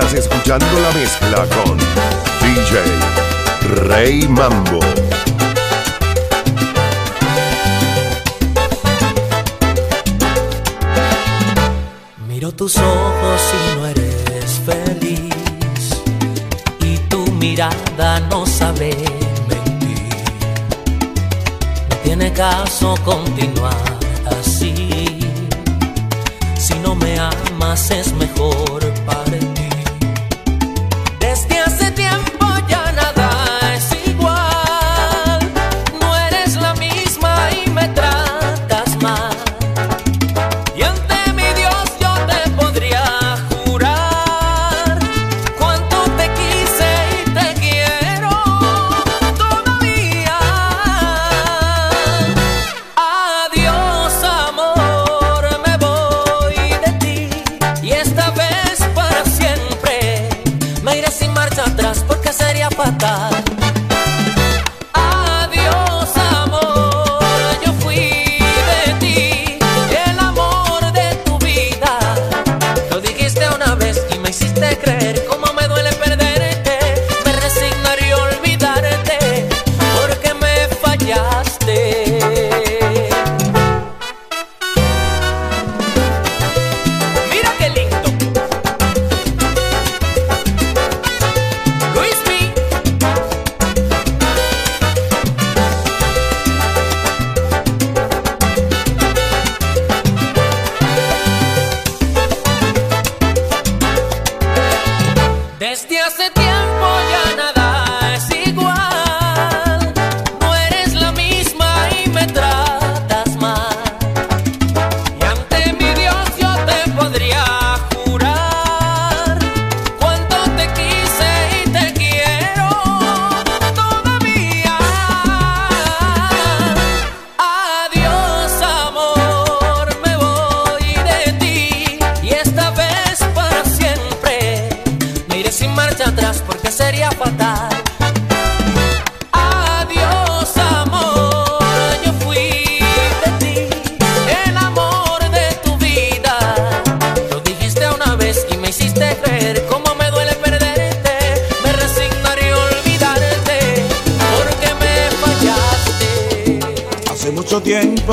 Estás escuchando la mezcla con DJ Rey Mambo. Miro tus ojos y no eres feliz. Y tu mirada no sabe mentir. No tiene caso continuar así. Si no me amas es mejor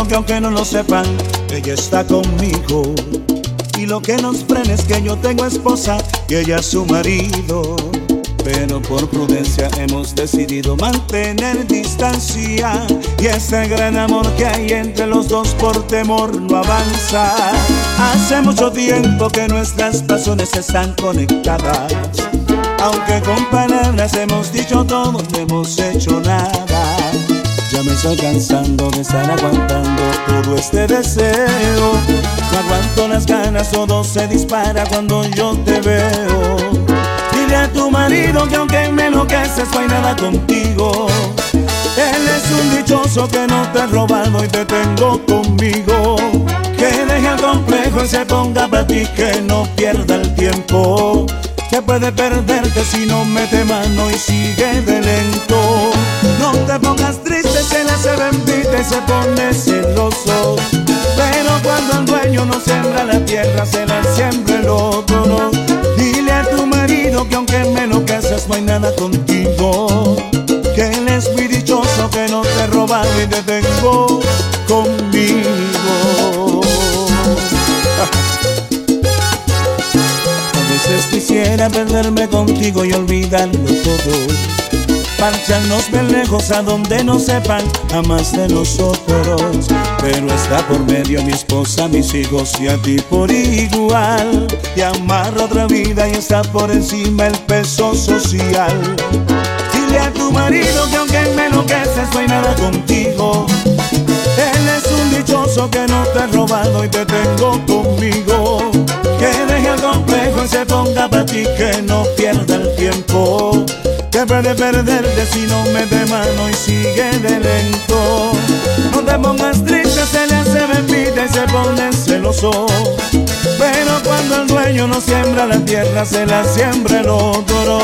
que aunque no lo sepan, ella está conmigo. Y lo que nos frena es que yo tengo esposa y ella su marido. Pero por prudencia hemos decidido mantener distancia. Y ese gran amor que hay entre los dos por temor no avanza. Hace mucho tiempo que nuestras pasiones están conectadas. Aunque con palabras hemos dicho todo, no hemos hecho nada. Ya me estoy cansando de estar aguantando todo este deseo. No aguanto las ganas, todo se dispara cuando yo te veo. Dile a tu marido que aunque me enloqueces no hay nada contigo. Él es un dichoso que no te ha robado y te tengo conmigo. Que deje el complejo y se ponga para ti, que no pierda el tiempo. Que puede perderte si no mete mano y sigue de lento. No te pongas triste, se bendita y se pone celoso. Pero cuando el dueño no siembra la tierra, se la siembra el otro. Dile a tu marido que aunque me lo casas, no hay nada contigo. Que él es muy dichoso, que no te robado y te tengo conmigo. A veces quisiera perderme contigo y olvidarlo todo. Marcharnos bien lejos a donde no sepan jamás de nosotros. Pero está por medio mi esposa, mis hijos y a ti por igual. Y amarra otra vida y está por encima el peso social. Dile a tu marido que aunque me enloqueces no hay nada contigo. Él es un dichoso que no te he robado y te tengo conmigo. Que deje el complejo y se ponga para ti, que no pierda el tiempo. Que puede perderte si no me de mano y sigue de lento. No te pongas triste, se le hace bebida y se pone celoso. Pero cuando el dueño no siembra la tierra, se la siembra el otro.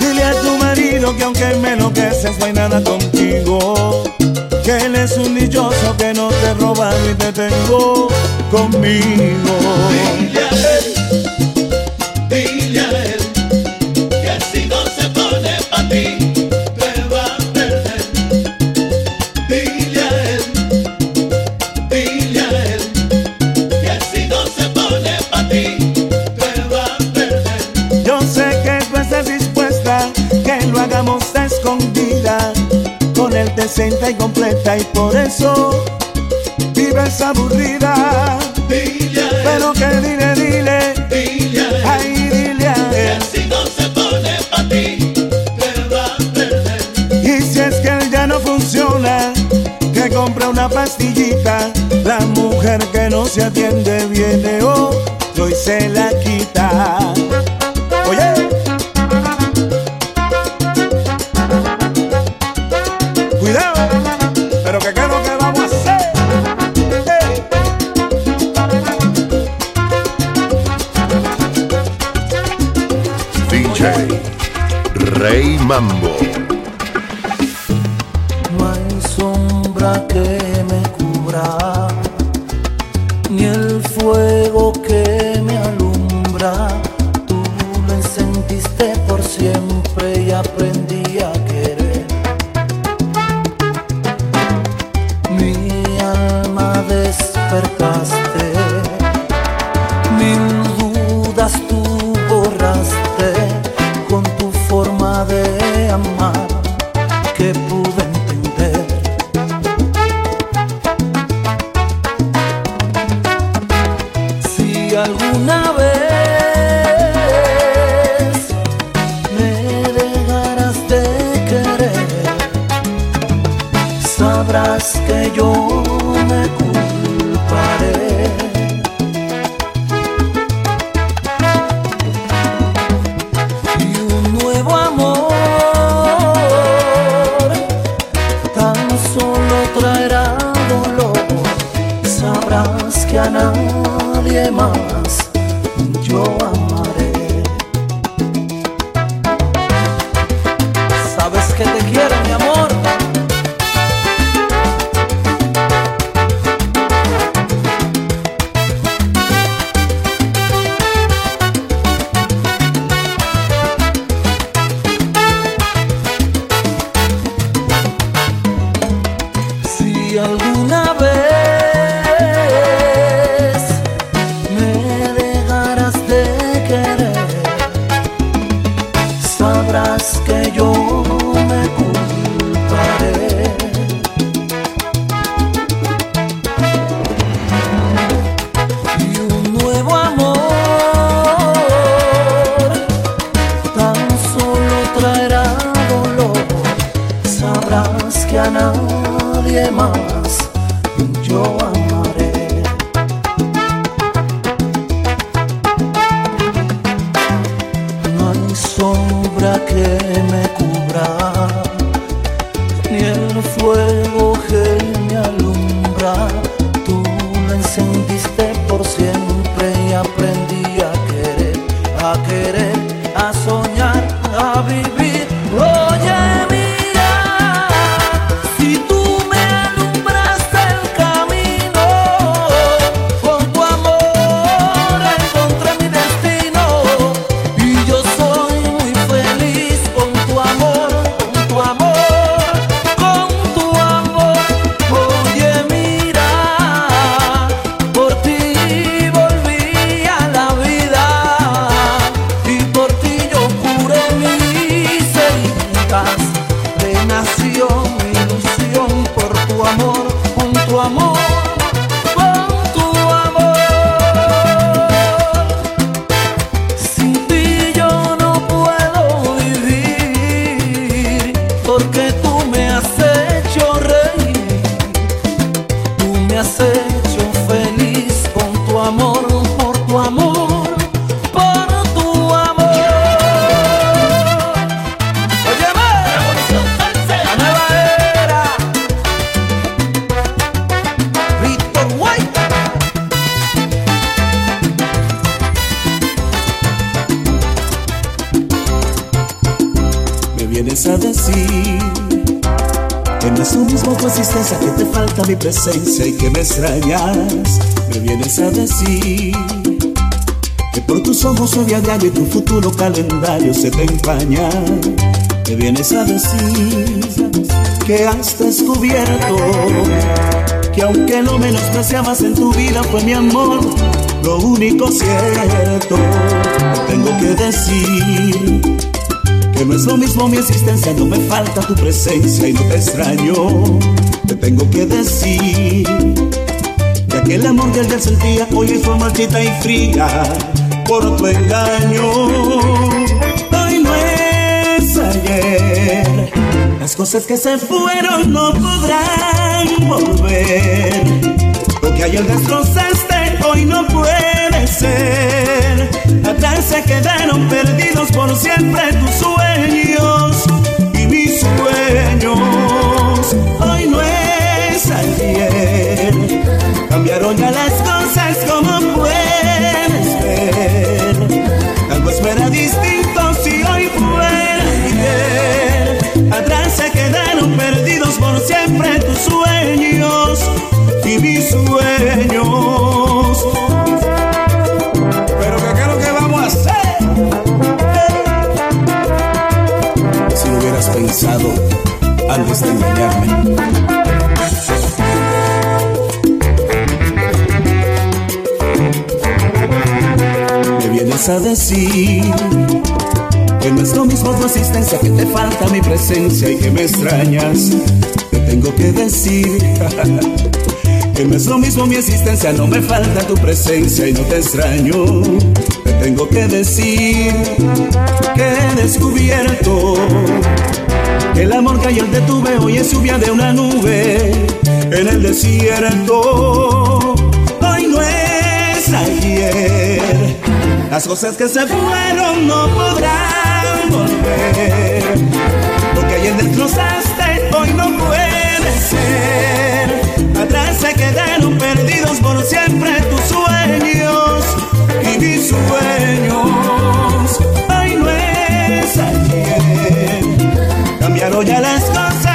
Dile a tu marido que aunque me enloqueces, no hay nada contigo. Que él es un dichoso que no te he robado y te tengo conmigo. funciona, que compra una pastillita. La mujer que no se atiende viene oh, otro y se la quita. Oye. Cuidado, pero que qué es lo que vamos a hacer. Hey. DJ Rey Mambo. ni el fuego que me alumbra. Tú lo encendiste por siempre y aprendí. de nación, ilusión por tu amor, con tu amor. mismo consistencia que te falta mi presencia y que me extrañas, me vienes a decir que por tus ojos hoy a diario y tu futuro calendario se te empaña. Me vienes a decir que has descubierto que aunque lo menospreciabas en tu vida fue mi amor, lo único cierto. Tengo que decir que no es lo mismo mi existencia, no me falta tu presencia y no te extraño. Te tengo que decir que aquel amor que ayer sentía hoy fue marchita y fría por tu engaño. Hoy no es ayer. Las cosas que se fueron no podrán volver. Lo que ayer destrozaste hoy no puede ser. Atrás se quedaron perdidos por siempre tus Vienes a decir que no es lo mismo tu existencia, que te falta mi presencia y que me extrañas. Te tengo que decir que no es lo mismo mi existencia, no me falta tu presencia y no te extraño. Te tengo que decir que he descubierto que el amor que ayer te tuve hoy es lluvia de una nube en el desierto. Las cosas que se fueron no podrán volver. Lo que ayer destrozaste hoy no puede ser. Atrás se quedaron perdidos por siempre tus sueños y mis sueños. Hoy no es ayer. Cambiaron ya las cosas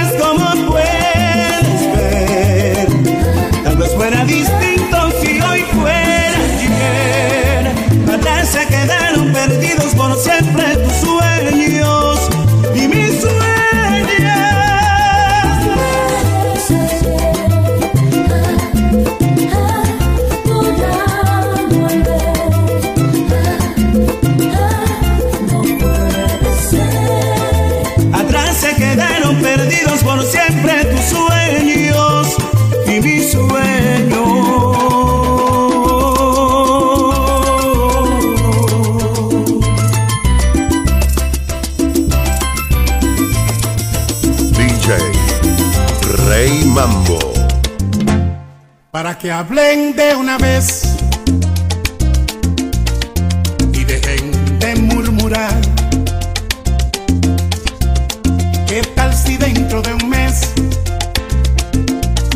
Rey Mambo. para que hablen de una vez y dejen de murmurar. ¿Qué tal si dentro de un mes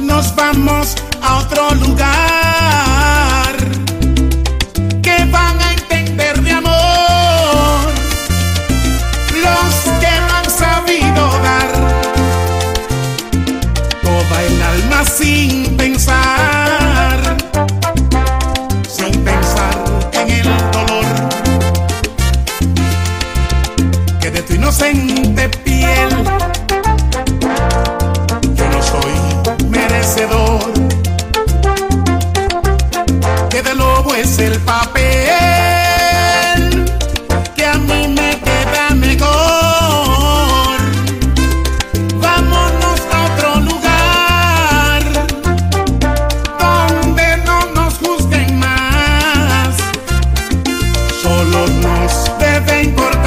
nos vamos a otro lugar? nos debe importar.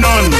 none.